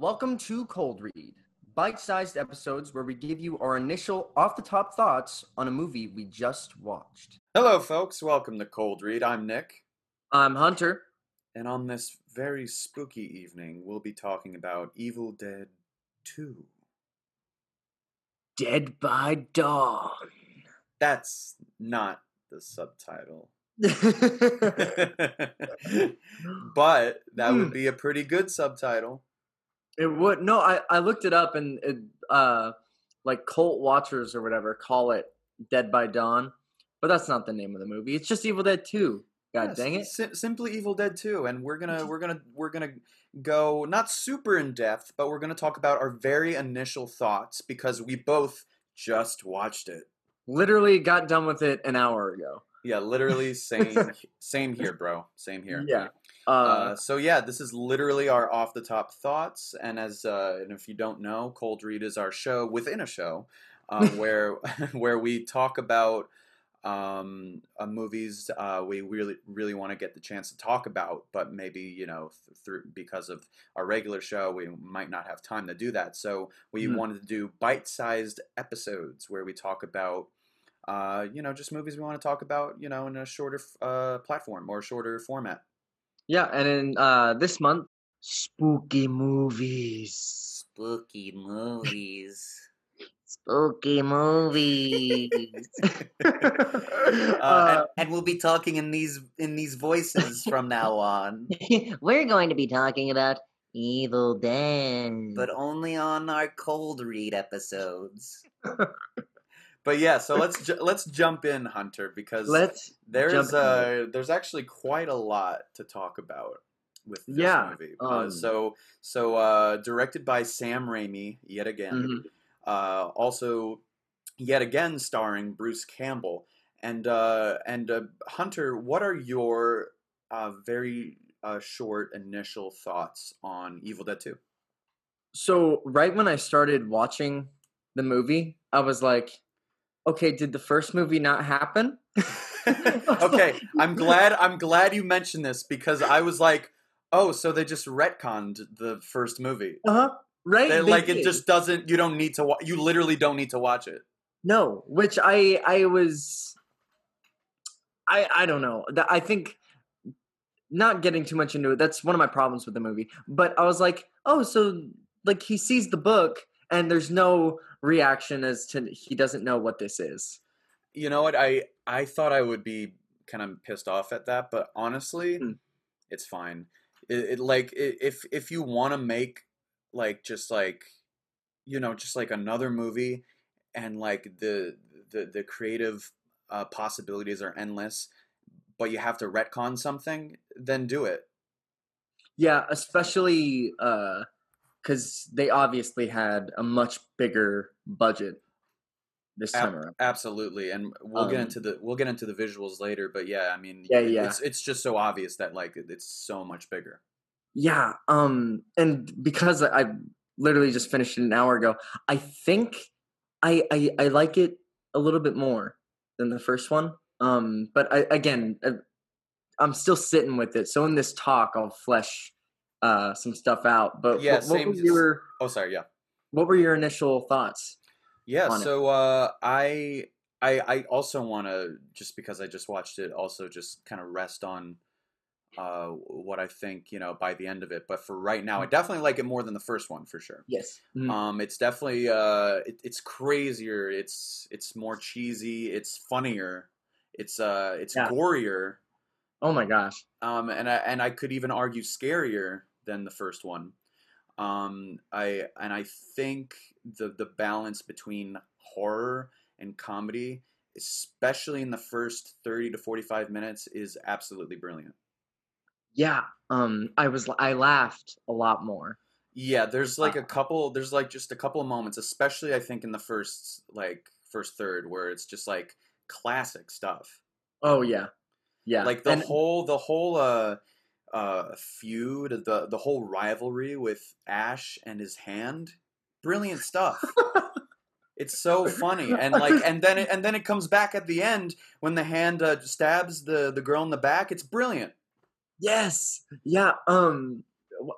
Welcome to Cold Read, bite sized episodes where we give you our initial off the top thoughts on a movie we just watched. Hello, folks. Welcome to Cold Read. I'm Nick. I'm Hunter. And on this very spooky evening, we'll be talking about Evil Dead 2. Dead by Dawn. That's not the subtitle. but that would hmm. be a pretty good subtitle. It would no, I, I looked it up and it, uh like cult watchers or whatever call it Dead by Dawn, but that's not the name of the movie. It's just Evil Dead 2. God Yes, dang it. si- simply Evil Dead 2 and we're to we're to we're going to go not super in depth, but we're going to talk about our very initial thoughts because we both just watched it. Literally got done with it an hour ago. Yeah, literally same same here, bro. Same here. Yeah. Uh, Uh, so yeah, this is literally our off the top thoughts, and as uh, and if you don't know, Cold Read is our show within a show, uh, where where we talk about um, uh, movies uh, we really really want to get the chance to talk about, but maybe you know th- through because of our regular show we might not have time to do that. So we Mhm. wanted to do bite sized episodes where we talk about. Uh, you know, just movies we want to talk about, you know, in a shorter uh, platform or shorter format. yeah, and in uh this month, spooky movies. Spooky movies. Spooky movies. uh, Uh, and, and we'll be talking in these in these voices from now on, We're going to be talking about Evil Dead. but only on our cold read episodes. but yeah, so let's ju- let's jump in, Hunter, because Let's there's uh there's actually quite a lot to talk about with this Yeah, movie. um, uh, so so uh, directed by Sam Raimi yet again. Mhm. uh, also yet again starring Bruce Campbell. And uh, and uh, Hunter, what are your uh, very uh, short initial thoughts on Evil Dead Two? So right when I started watching the movie, I was like, okay, did the first movie not happen? okay, I'm glad I'm glad you mentioned this because I was like, oh, so they just retconned the first movie. Uh-huh. Right? They, They like it just doesn't. You don't need to. Wa- you literally don't need to watch it. No, which I I was I I don't know. I think not getting too much into it. That's one of my problems with the movie. But I was like, "Oh, so like he sees the book and there's no reaction as to he doesn't know what this is." You know what? I I thought I would be kind of pissed off at that, but honestly, Hmm. it's fine. It, it like i if if you want to make like just like you know just like another movie and like the the the creative uh, possibilities are endless, but you have to retcon something, then do it. Yeah, especially uh cuz they obviously had a much bigger budget this Ab- time around. Absolutely, and we'll get Um, into the we'll get into the visuals later. But yeah, I mean, Yeah, yeah. it's it's just so obvious that like it's so much bigger. Yeah, um and because I I literally just finished it an hour ago, I think I I, I like it a little bit more than the first one. Um but I again uh, I'm still sitting with it. So in this talk I'll flesh uh some stuff out. But Yeah, what, what same- were your Oh, sorry, yeah. what were your initial thoughts? Yeah, so uh, I I I also want to just because I just watched it, also just kind of rest on uh, what I think you know by the end of it. But for right now, I Mm. definitely like it more than the first one for sure. Yes. Um, it's definitely uh, it, it's crazier. It's it's more cheesy. It's funnier. It's uh, it's Yeah. gorier. oh my gosh. Um, and I and I could even argue scarier than the first one. Um, I and I think the the balance between horror and comedy, especially in the first thirty to forty five minutes, is absolutely brilliant. Yeah. Um I was I laughed a lot more. Yeah, there's like a couple. There's like just a couple of moments, especially I think in the first like first third, where it's just like classic stuff. Oh yeah. Yeah. like the and- whole the whole uh uh feud the the whole rivalry with ash and his hand brilliant stuff it's so funny and like and then it, and then it comes back at the end when the hand uh, stabs the the girl in the back it's brilliant Yes. Yeah. Um. uh,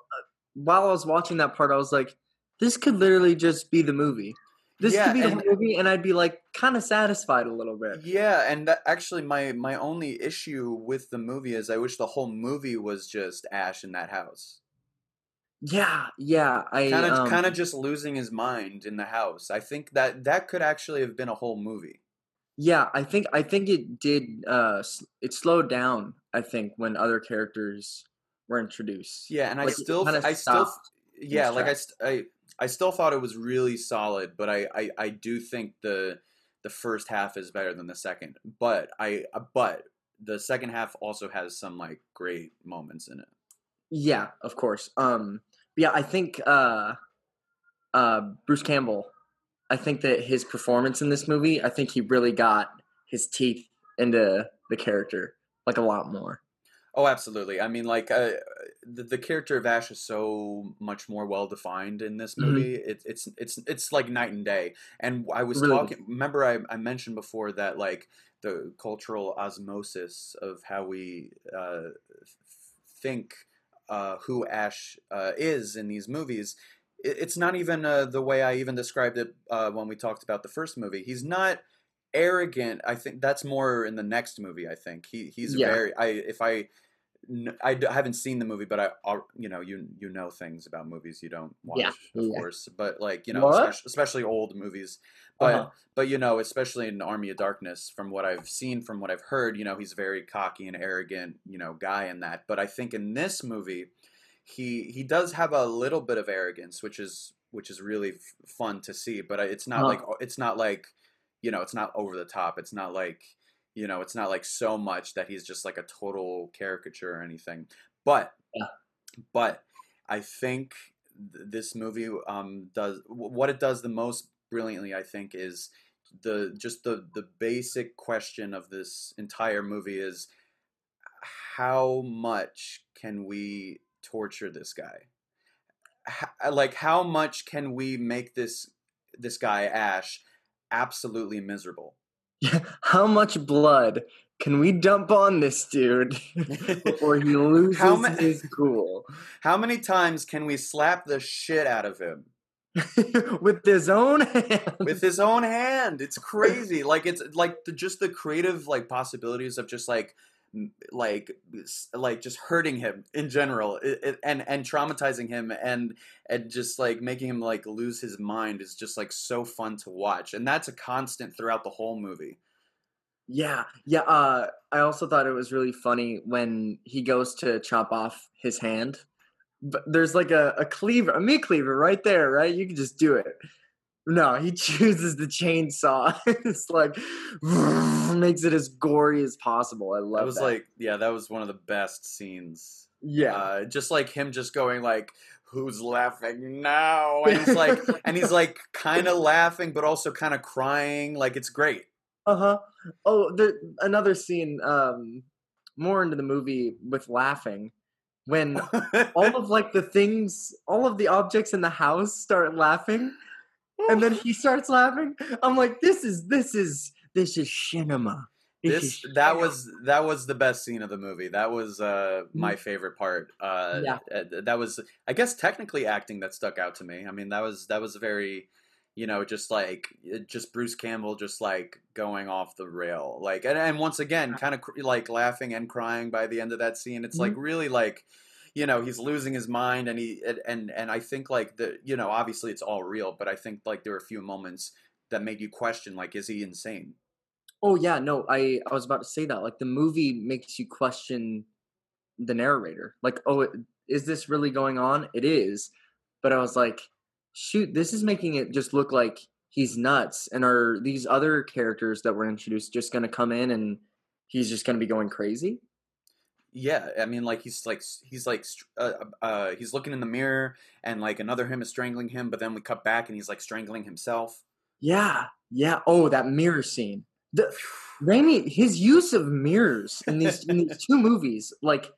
while I was watching that part, I was like, this could literally just be the movie. This Yeah, could be the and- movie, and I'd be like kind of satisfied a little bit. Yeah, and that, actually, my my only issue with the movie is I wish the whole movie was just Ash in that house, Yeah, yeah. I kind of um, kind of just losing his mind in the house. I think that that could actually have been a whole movie. Yeah, I think I think it did. Uh, it slowed down. I think when other characters were introduced. Yeah, and I Like, it still, I still, yeah, like I, I, I still thought it was really solid, but I, I, I do think the, the first half is better than the second. But I, uh, but the second half also has some like great moments in it. Yeah, of course. Um, yeah, I think uh, uh, Bruce Campbell. I think that his performance in this movie, I think he really got his teeth into the character like a lot more. Oh, absolutely. I mean, like, uh, the, the character of Ash is so much more well defined in this Mhm. movie. It, it's it's it's like night and day. And I was Really. talking. Remember, I, I mentioned before that like the cultural osmosis of how we uh, think uh, who Ash uh, is in these movies. It, it's not even uh, the way I even described it uh, when we talked about the first movie. He's not arrogant. I think that's more in the next movie. I think he he's Yeah. very. I if I I haven't seen the movie, but I, you know, you you know things about movies you don't watch, Yeah, of yeah. course. But like you know, especially, especially old movies. But Uh-huh. but you know, especially in Army of Darkness, from what I've seen, from what I've heard, you know, he's a very cocky and arrogant, you know, guy in that. But I think in this movie, he he does have a little bit of arrogance, which is which is really f- fun to see. But it's not Huh. like it's not like you know, it's not over the top. It's not like you know, it's not like so much that he's just like a total caricature or anything. But Yeah. but I think th- this movie um does wh- what it does the most brilliantly. I think is the just the the basic question of this entire movie is how much can we torture this guy? H- like how much can we make this this guy Ash absolutely miserable? How much blood can we dump on this dude before he loses How ma- his cool How many times can we slap the shit out of him with his own hand? with his own hand? It's crazy. Like it's like the, just the creative like possibilities of just like like like just hurting him in general it, it, and and traumatizing him and and just like making him like lose his mind is just like so fun to watch and that's a constant throughout the whole movie Yeah, yeah. Uh, I also thought it was really funny when he goes to chop off his hand. But there's like a, a cleaver, a meat cleaver right there, right? You can just do it. No, he chooses the chainsaw. it's like makes it as gory as possible. I love that was like yeah that was one of the best scenes yeah, uh, just like him just going like who's laughing now and he's like and he's like kind of laughing but also kind of crying like it's great uh huh. Oh, there another scene. Um, more into the movie with laughing when all of like the things, all of the objects in the house start laughing, and then he starts laughing. I'm like, this is this is this is cinema. this is that was that was the best scene of the movie. That was uh my favorite part. Uh Yeah. uh, that was i guess technically acting that stuck out to me. I mean that was that was very you know just like just bruce campbell just like going off the rail. Like and, and once again kind of cr- like laughing and crying by the end of that scene. It's like really like you know he's losing his mind and he and- and i think like the you know obviously it's all real but i think like there are a few moments that made you question like is he insane Oh yeah, no, I I was about to say that. Like the movie makes you question the narrator. Like, oh, is this really going on? It is, but I was like, shoot, this is making it just look like he's nuts. And are these other characters that were introduced just going to come in and he's just going to be going crazy? Yeah, I mean, like he's like he's like uh, uh, he's looking in the mirror, and like another him is strangling him, but then we cut back, and he's like strangling himself. Yeah, yeah. Oh, that mirror scene. The Raimi, his use of mirrors in these in these two movies, like,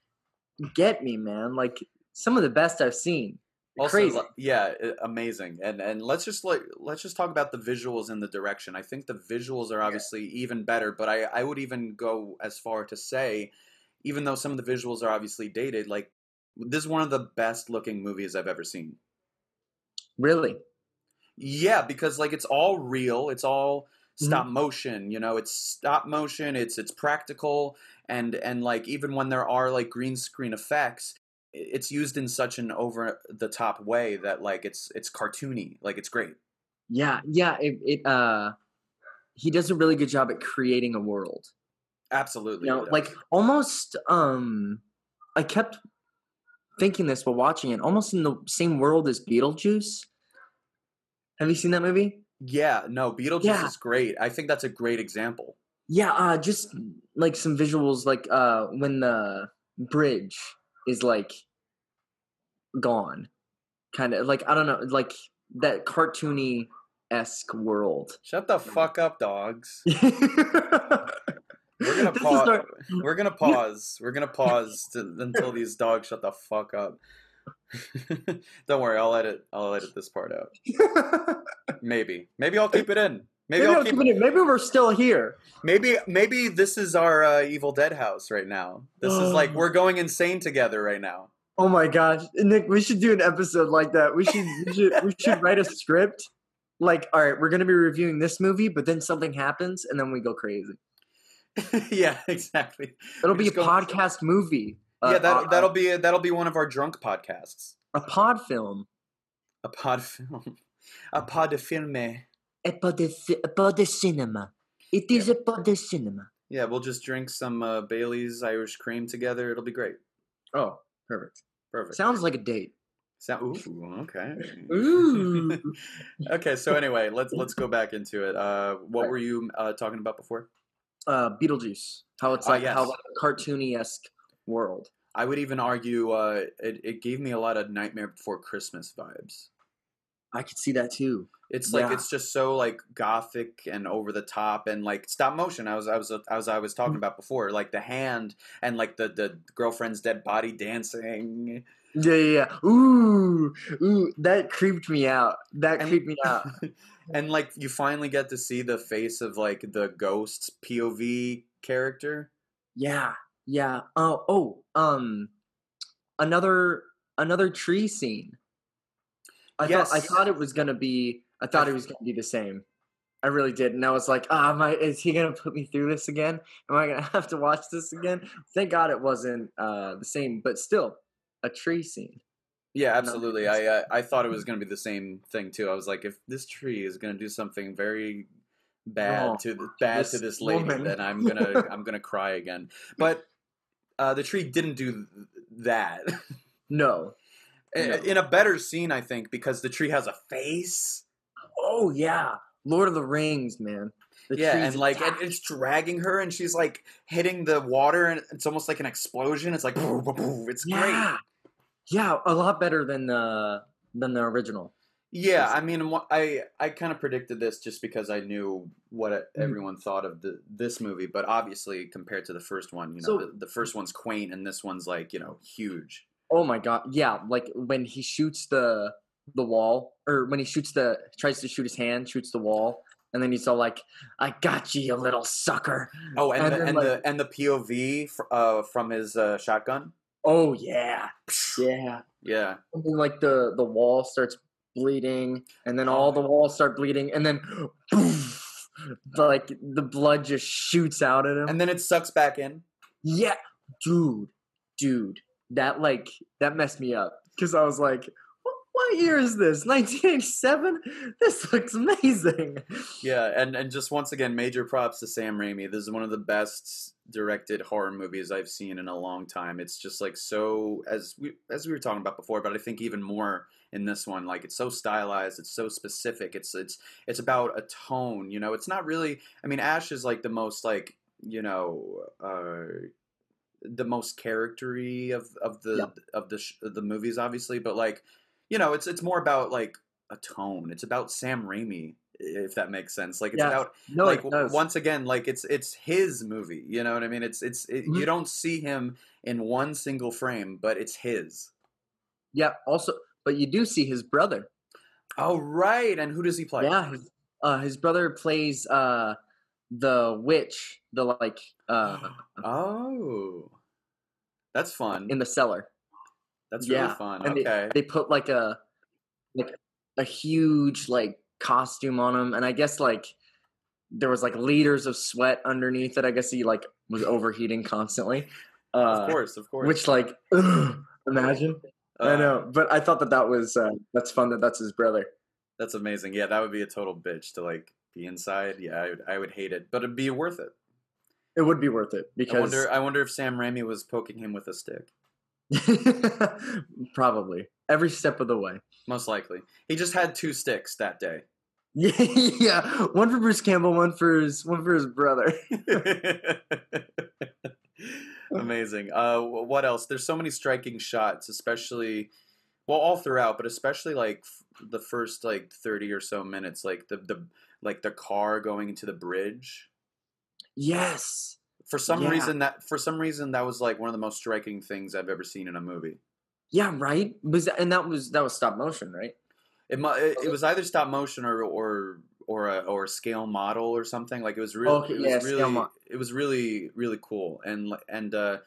get me, man. Like some of the best I've seen. Also, Crazy. yeah, amazing. And and let's just like let's just talk about the visuals and the direction. I think the visuals are obviously even better, but I I would even go as far to say, even though some of the visuals are obviously dated, like this is one of the best looking movies I've ever seen. Really? Yeah, because like it's all real. It's all Mm-hmm. stop motion. You know, it's stop motion. It's it's practical, and and like even when there are like green screen effects, it's used in such an over the top way that like it's it's cartoony. Like it's great. Yeah, yeah. It, it uh, he does a really good job at creating a world. Absolutely. You know, like almost. Um, I kept thinking this while watching it, almost in the same world as Beetlejuice. Have you seen that movie? yeah, no, Beetlejuice Yeah. is great. I think that's a great example. Yeah, uh, just like some visuals, like uh, when the bridge is like gone, kind of like I don't know, like that cartoony esque world. Shut the fuck up, dogs. We're gonna pause. We're gonna pause. We're gonna pause to, until these dogs shut the fuck up. Don't worry, I'll edit. I'll edit this part out. Maybe. Maybe I'll keep it in. Maybe, maybe, I'll I'll keep. keep it in. maybe we're still here. Maybe maybe this is our uh, Evil Dead house right now. This is like we're going insane together right now. Oh my gosh, Nick, we should do an episode like that. We should we should we should write a script. Like, all right, we're gonna be reviewing this movie, but then something happens, and then we go crazy. yeah, exactly. It'll We be a podcast movie. uh, yeah, that uh, that'll be that'll be one of our drunk podcasts. a pod film. A pod film. A pod de filme. A pod de, a pod de cinema. It is a pod de cinema. Yeah, we'll just drink some uh, Bailey's Irish cream together. It'll be great. Oh, perfect. Perfect. Sounds like a date. Sound, ooh, okay. Ooh. okay, so anyway, let's let's go back into it. Uh, what Right. were you uh, talking about before? Uh, Beetlejuice. How it's Ah, like how yes. like a cartoony esque world. I would even argue uh, it it gave me a lot of Nightmare Before Christmas vibes. I could see that too. It's like Yeah. it's just so like gothic and over the top and like stop motion. I was I was as I was Mm-hmm. talking about before, like the hand and like the the girlfriend's dead body dancing. Yeah, yeah, yeah. Ooh, ooh, that creeped me out. That And- creeped me out. and like you finally get to see the face of like the ghost's POV character. Yeah, yeah. Oh, oh, um, another another tree scene. I thought I thought it was gonna be. I thought it was gonna be the same. I really did, and I was like, ah, am I, is he gonna put me through this again? Am I gonna have to watch this again? Thank God it wasn't uh, the same, but still, a tree scene. Yeah, absolutely. I uh, I thought it was going to be the same thing too. I was like, if this tree is going to do something very bad No, to the, bad to this this lady, woman. then I'm gonna I'm gonna cry again. But uh, the tree didn't do that. No. In- No. In a better scene, I think, because the tree has a face. Oh yeah, Lord of the Rings, man. The yeah, and like and it's dragging her, and she's like hitting the water, and it's almost like an explosion. It's like boo, boo, boo. it's great. yeah, yeah, a lot better than the than the original. Yeah, I mean, I I kind of predicted this just because I knew what Mhm. everyone thought of the, this movie, but obviously compared to the first one, you know, So- the, the first one's quaint and this one's like you know huge. Oh my god, yeah, like when he shoots the the wall, or when he shoots the tries to shoot his hand, shoots the wall, and then he's all like, "I got you, you little sucker." Oh, and And the, and like- the and the POV fr- uh, from his uh, shotgun. Oh yeah, yeah. Yeah, And then like the the wall starts bleeding, and then Oh all the walls start bleeding, and then poof, like the blood just shoots out at him. and then it sucks back in. Yeah, dude, dude, that like that messed me up because I was like, what, year is this? 1987? This looks amazing. Yeah, and and just once again, major props to Sam Raimi. This is one of the best directed horror movies I've seen in a long time. It's just like so as we as we were talking about before, but I think even more in this one. Like it's so stylized, it's so specific. It's it's it's about a tone. You know, it's not really. I mean, Ash is like the most like you know. uh the most charactery of of the Yep. of the sh- the movies obviously but like you know it's it's more about like a tone it's about Sam Raimi if that makes sense like it's Yes. about No, like it once again like it's it's his movie you know what i mean it's it's it, Mhm. you don't see him in one single frame but it's his yeah. Also, but you do see his brother. oh right and who does he play Yeah, his, uh, his brother plays uh the witch, the like uh oh that's fun in the cellar. That's really Yeah, fun. and Okay. they, they put like a like a huge like costume on him, and I guess like there was like liters of sweat underneath it. I guess he like was overheating constantly. Uh, of course, of course. Which like imagine. I Uh, know, but I thought that that was uh, that's fun that that's his brother. That's amazing. Yeah, that would be a total bitch to like be inside. Yeah, I would, I would hate it, but it'd be worth it. It would be worth it I because wonder. I wonder if Sam Raimi was poking him with a stick. probably every step of the way. Most likely, he just had two sticks that day. Yeah, yeah, one for Bruce Campbell, one for his one for his brother. Amazing. Uh, what else? There's so many striking shots, especially, well, all throughout, but especially like f- the first like thirty or so minutes, like the the like the car going into the bridge. Yes. For some Yeah. reason, that for some reason that was like one of the most striking things I've ever seen in a movie. Yeah, right. Was that, and that was that was stop motion, right? It mu- it, it was either stop motion or or or a or a scale model or something. Like it was really Okay, it was yeah, really mo- it was really really cool and and uh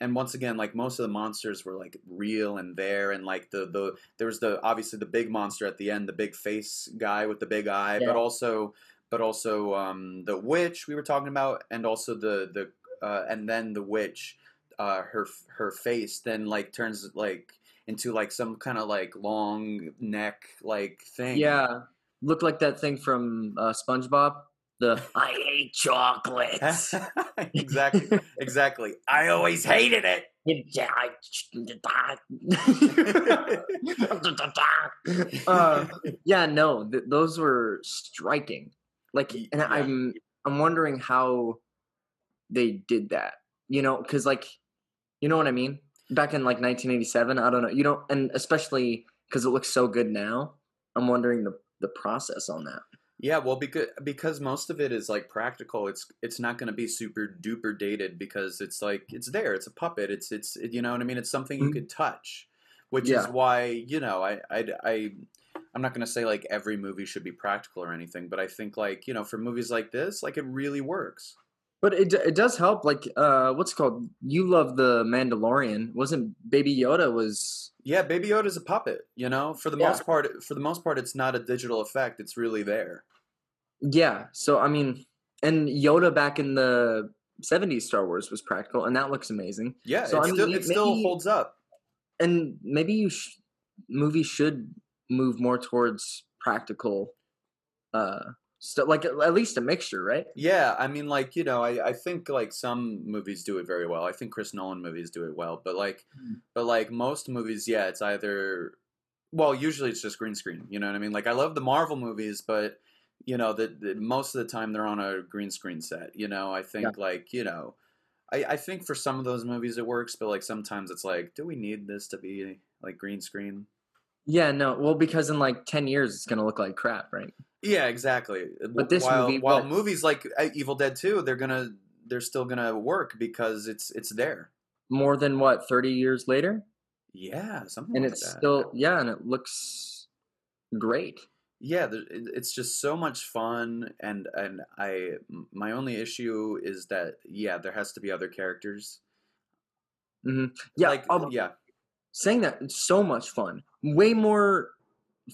and once again like most of the monsters were like real and there and like the the there was the obviously the big monster at the end the big face guy with the big eye Yeah. but also but also um the witch we were talking about and also the the uh and then the witch uh her her face then like turns like into like some kind of like long neck like thing Yeah, looked like that thing from uh, SpongeBob. The I hate chocolates. exactly exactly i always hated it uh, yeah, no, th- those were striking. Like, and yeah. I'm I'm wondering how they did that. You know, because like, you know what I mean. Back in like 1987, I don't know. You don't, and especially because it looks so good now. I'm wondering the the process on that. Yeah, well, because because most of it is like practical. It's it's not going to be super duper dated because it's like it's there. It's a puppet. It's it's you know what I mean. It's something you Mhm. could touch, which is why you know I I I I'm not going to say like every movie should be practical or anything, but I think like you know for movies like this, like it really works. But it it does help. Like, uh, what's it called? You love the Mandalorian, wasn't Baby Yoda? Was Yeah, Baby Yoda's a puppet. You know, for the Yeah. most part, for the most part, it's not a digital effect. It's really there. yeah. So I mean, and Yoda back in the '70s Star Wars was practical, and that looks amazing. Yeah, So, it I mean, still it still holds up. And maybe you sh- movies should move more towards practical uh stuff, like at least a mixture, right? Yeah, I mean, like you know, I, I think like some movies do it very well. I think Chris Nolan movies do it well, but like, Mm. but like most movies, yeah, it's either, well, usually it's just green screen. You know what I mean? Like I love the Marvel movies, but you know, the most of the time they're on a green screen set. You know, I think like you know, I I think for some of those movies it works, but like sometimes it's like, do we need this to be like green screen? Yeah, no. Well, because in like ten years it's gonna look like crap, right? Yeah, exactly. But this while, movie, while what- movies like uh, Evil Dead 2, they're gonna they're still gonna work because it's it's there. More than what thirty years later, Yeah, something and like it's that. still yeah, and it looks great. yeah. It's just so much fun, and and I my only issue is that yeah, there has to be other characters. Yeah, like um, yeah, saying that it's so much fun way more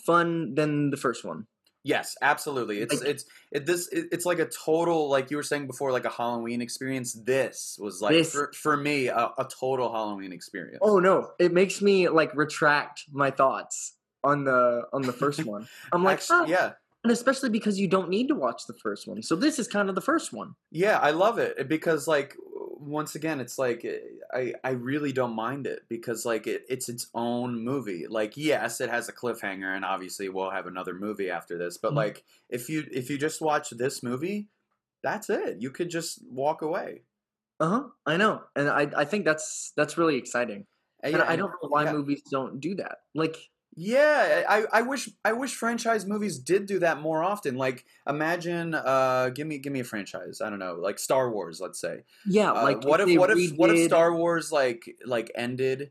fun than the first one yes, absolutely. It's Like- it's it, this it, it's like a total like you were saying before, like a Halloween experience. This was like This- for for me a, a total Halloween experience. oh no it makes me like retract my thoughts on the on the first one i'm like Actu- "Ah," yeah. and especially because you don't need to watch the first one so this is kind of the first one Yeah, I love it because like once again it's like I I really don't mind it because like it, it's its own movie. Like yes, it has a cliffhanger and obviously we'll have another movie after this, but Mhm. like if you if you just watch this movie, that's it. You could just walk away. uh-huh i know and i i think that's that's really exciting and Yeah, i don't know why yeah. movies don't do that like Yeah, I, I wish I wish franchise movies did do that more often. Like imagine uh give me give me a franchise. I don't know, like Star Wars, let's say. yeah Uh, like what if they what if what if Star Wars like like ended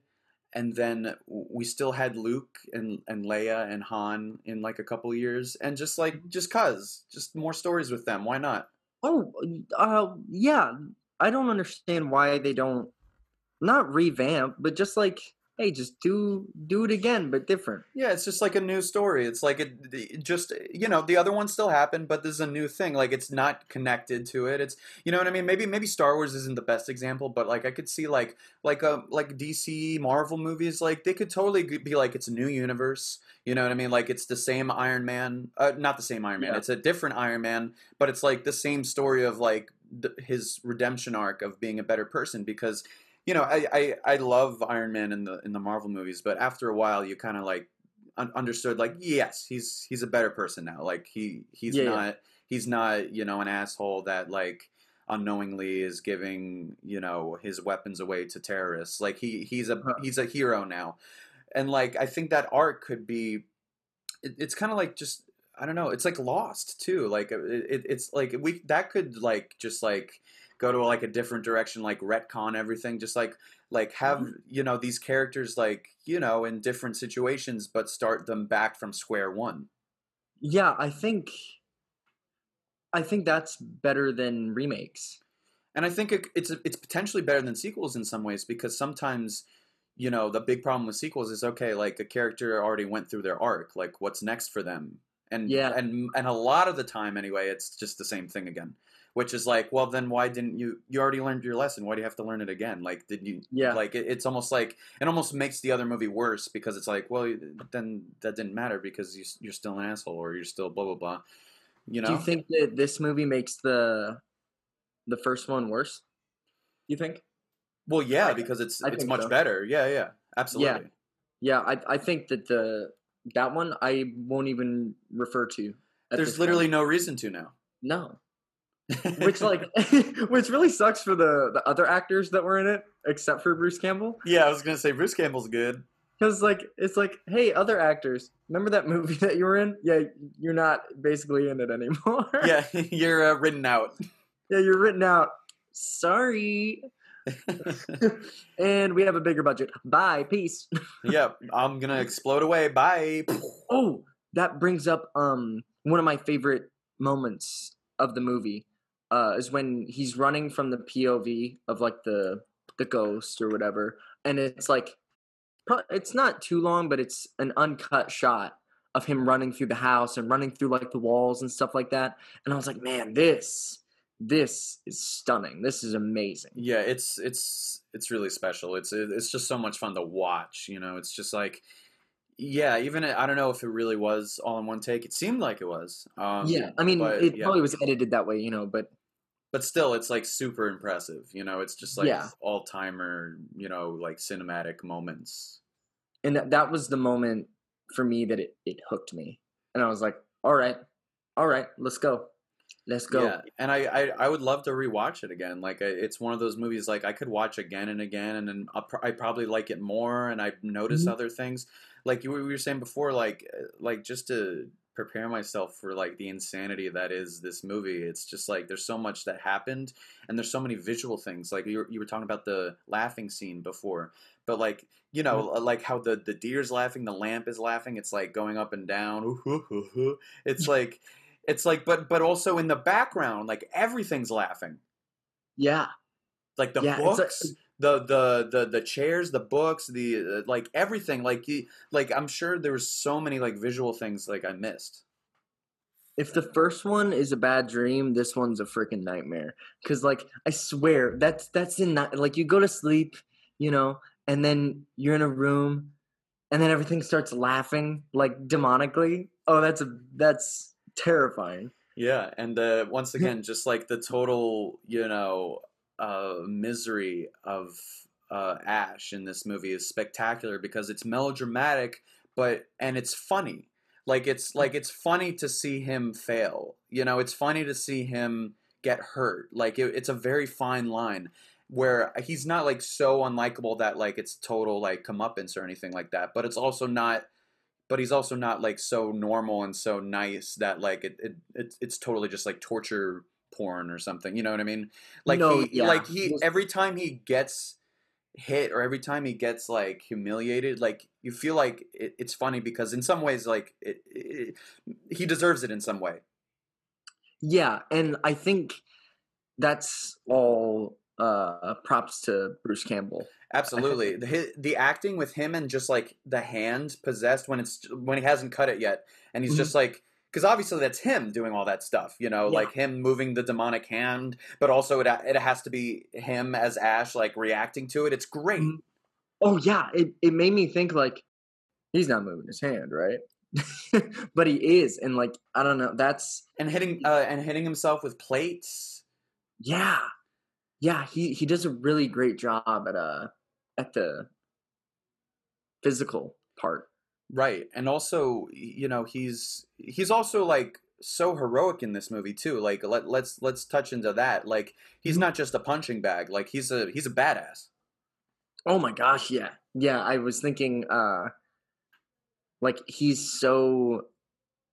and then we still had Luke and and Leia and Han in like a couple years and just like just cuz just more stories with them. Why not? Oh, uh, yeah. I don't understand why they don't not revamp, but just like hey, just do do it again, but different. Yeah, it's just like a new story. It's like it, it just you know the other one still happened, but there's a new thing. Like it's not connected to it. It's you know what I mean. Maybe maybe Star Wars isn't the best example, but like I could see like like a like DC Marvel movies. Like they could totally be like it's a new universe. You know what I mean? Like it's the same Iron Man, uh, not the same Iron Man. Yeah. It's a different Iron Man, but it's like the same story of like th- his redemption arc of being a better person because you know, I, I, I love Iron Man in the in the Marvel movies, but after a while, you kind of like un- understood like yes, he's he's a better person now. Like he he's Yeah, yeah. not he's not you know an asshole that like unknowingly is giving you know his weapons away to terrorists. Like he he's a uh-huh. he's a hero now, and like I think that arc could be. It, it's kind of like just I don't know. It's like Lost too. Like it, it, it's like we that could like just like go to like a different direction, like retcon everything. Just like like have mm-hmm. you know these characters like you know in different situations, but start them back from square one. Yeah, I think I think that's better than remakes. And I think it, it's it's potentially better than sequels in some ways because sometimes you know the big problem with sequels is okay like a character already went through their arc like what's next for them and Yeah. and and a lot of the time anyway it's just the same thing again which is like well then why didn't you you already learned your lesson why do you have to learn it again like did you Yeah. like it, it's almost like it almost makes the other movie worse because it's like well then that didn't matter because you, you're still an asshole or you're still blah blah blah you know Do you think that this movie makes the the first one worse? You think? well yeah I- because it's I it's much so. better yeah yeah absolutely Yeah, yeah. I I think that the that one I won't even refer to. There's literally point. no reason to now. no. Which like which really sucks for the the other actors that were in it except for Bruce Campbell. yeah, I was gonna say Bruce Campbell's good. Because like it's like, hey, other actors, remember that movie that you were in? Yeah, you're not basically in it anymore. Yeah, you're uh, written out. yeah, you're written out. Sorry. and we have a bigger budget. Bye, peace. yep, I'm gonna explode away. Bye. Oh, that brings up um one of my favorite moments of the movie. Uh, is when he's running from the POV of like the the ghost or whatever, and it's like, it's not too long, but it's an uncut shot of him running through the house and running through like the walls and stuff like that. And I was like, man, this this is stunning. This is amazing. Yeah, it's it's it's really special. It's it's just so much fun to watch. You know, it's just like. Yeah, even I don't know if it really was all in one take. It seemed like it was. Um, yeah, I mean, but, it yeah. probably was edited that way, you know, but but still, it's like super impressive. You know, it's just like Yeah. all timer. You know, like cinematic moments. and that, that was the moment for me that it, it hooked me and i was like all right all right let's go let's go Yeah, and I, I I would love to rewatch it again. Like it's one of those movies like I could watch again and again, and then I'll, pr- I probably like it more, and I notice Mhm. other things. Like you were, we were saying before, like uh, like just to prepare myself for like the insanity that is this movie. It's just like there's so much that happened, and there's so many visual things. Like you were, you were talking about the laughing scene before, but like you know mm-hmm. uh, like how the the deer's laughing, the lamp is laughing. It's like going up and down. It's like it's like but but also in the background like everything's laughing yeah like the Yeah, it's a- books the, the the the chairs the books the uh, like everything like you like i'm sure there was so many like visual things like i missed. If the first one is a bad dream this one's a freaking nightmare. Because like i swear that's that's in that like you go to sleep you know and then you're in a room and then everything starts laughing like demonically. Oh that's a that's terrifying. Yeah and uh once again just like the total you know uh misery of uh ash in this movie is spectacular because it's melodramatic but and it's funny. Like it's like it's funny to see him fail. You know it's funny to see him get hurt. Like it, it's a very fine line where he's not like so unlikable that like it's total like comeuppance or anything like that but it's also not but he's also not like so normal and so nice that like it, it, it it's totally just like torture porn or something you know what i mean like No, he yeah. like he every time he gets hit or every time he gets like humiliated like you feel like it, it's funny because in some ways like it, it, he deserves it in some way Yeah, and I think that's all uh props to Bruce Campbell. Absolutely. The, the acting with him and just like the hand possessed when it's when he hasn't cut it yet, and he's Mhm. just like because obviously that's him doing all that stuff, you know, Yeah. like him moving the demonic hand, but also it it has to be him as Ash like reacting to it. It's great. Mhm. Oh yeah, it it made me think like he's not moving his hand, right? but he is, and like I don't know, that's And hitting uh, and hitting himself with plates. yeah, yeah. He he does a really great job at uh at the physical part. Right. And also, you know, he's he's also like so heroic in this movie too. Like let let's let's touch into that. Like he's Mhm. not just a punching bag. Like he's a he's a badass. Oh my gosh, yeah. Yeah, I was thinking uh like he's so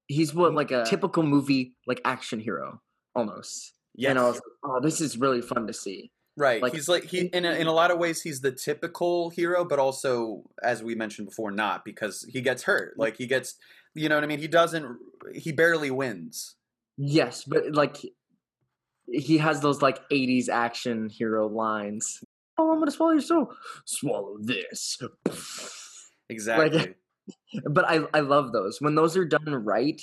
he's what like a typical movie like action hero almost. Yeah. And I was like, oh, this is really fun to see. Right. Like, he's like he in a, in a lot of ways he's the typical hero, but also as we mentioned before, not because he gets hurt. Like he gets, you know what I mean. He doesn't. He barely wins. Yes, but like he has those like 80s action hero lines. Oh, I'm gonna swallow your soul. Swallow this. Exactly. but I I love those. When those are done right,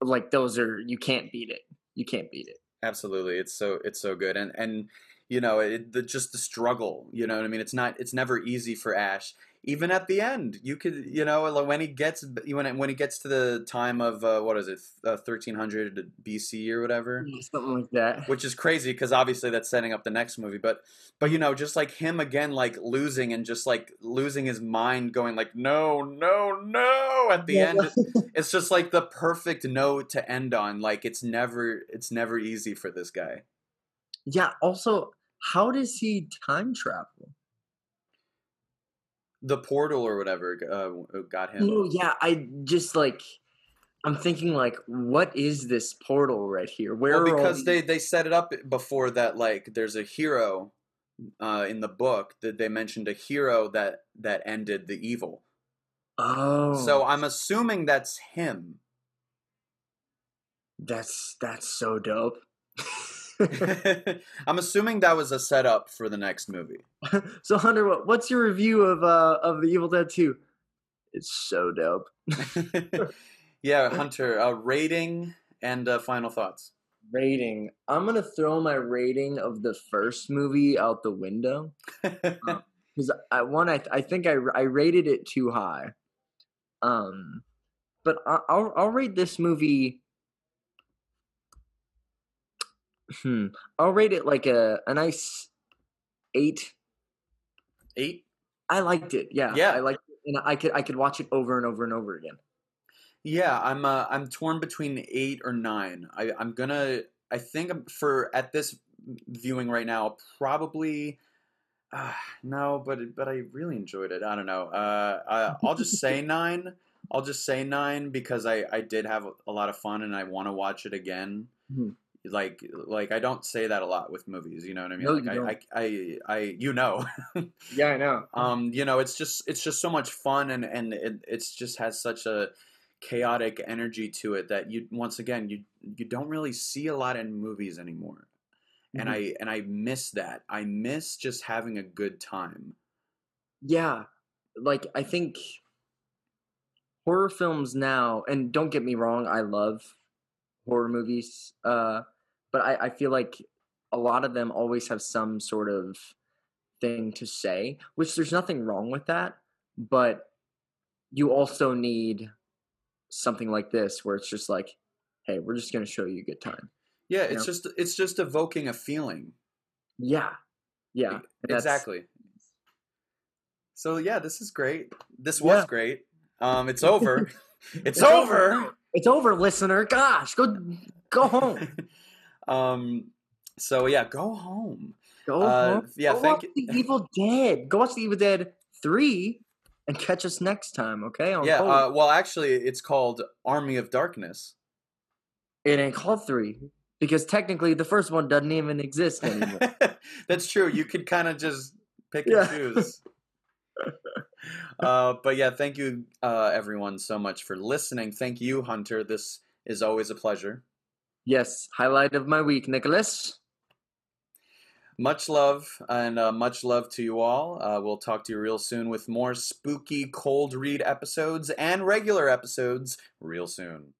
like those are you can't beat it. You can't beat it. Absolutely. It's so it's so good, and and you know it, the, just the struggle. You know what I mean. It's not. It's never easy for Ash. Even at the end, you could you know when he gets when when he gets to the time of uh, what is it, uh, thirteen hundred BC or whatever. Something like that. which is crazy because obviously that's setting up the next movie but but you know just like him again like losing and just like losing his mind going like no no no at the Yeah. end it's just like the perfect note to end on like it's never it's never easy for this guy Yeah. Also, how does he time travel? the portal or whatever uh, got him No, yeah. I just like I'm thinking like, what is this portal right here? Where well because they they set it up before that like there's a hero uh, in the book that they mentioned a hero that that ended the evil Oh, so i'm assuming that's him that's that's so dope. I'm assuming that was a setup for the next movie. so Hunter, what, what's your review of uh of the Evil Dead 2? It's so dope. yeah, Hunter, uh, rating and uh, final thoughts. Rating. I'm gonna throw my rating of the first movie out the window because I one I I think I I rated it too high. Um, but I, I'll I'll rate this movie. Hmm. I'll rate it like a a nice eight. Eight. I liked it. Yeah. Yeah. I liked it, and I could I could watch it over and over and over again. Yeah, I'm uh, I'm torn between eight or nine. I I'm gonna. I think for at this viewing right now, probably. Uh, no, but but I really enjoyed it. I don't know. Uh, I, I'll just say nine. I'll just say nine because I I did have a lot of fun and I want to watch it again. Mhm. Like like I don't say that a lot with movies. You know what I mean? No, like you I, don't. I I I you know. Yeah, I know. um you know it's just it's just so much fun and and it it's just has such a chaotic energy to it that you once again you you don't really see a lot in movies anymore and Mhm. i and i miss that i miss just having a good time Yeah, like I think horror films now, and don't get me wrong, I love horror movies, uh, but I, I feel like a lot of them always have some sort of thing to say, which there's nothing wrong with that, but you also need something like this where it's just like, hey, we're just gonna show you a good time. yeah it's just it's just evoking a feeling Yeah, yeah, exactly so yeah this is great this was Yeah. great um it's over it's, It's over. It's over, listener. Gosh, go go home. um so yeah go home Go Uh, home. yeah, Go thank watch you- The Evil Dead. Go watch The Evil Dead three, and catch us next time. Okay? On yeah uh, well actually it's called army of darkness it ain't called three because technically the first one doesn't even exist anymore. That's true. You could kind of just pick Yeah. and choose. uh, but yeah, thank you, uh, everyone, so much for listening. Thank you, Hunter. This is always a pleasure. Yes, highlight of my week, Nicholas. Much love and uh, much love to you all. Uh, we'll talk to you real soon with more spooky cold read episodes and regular episodes real soon.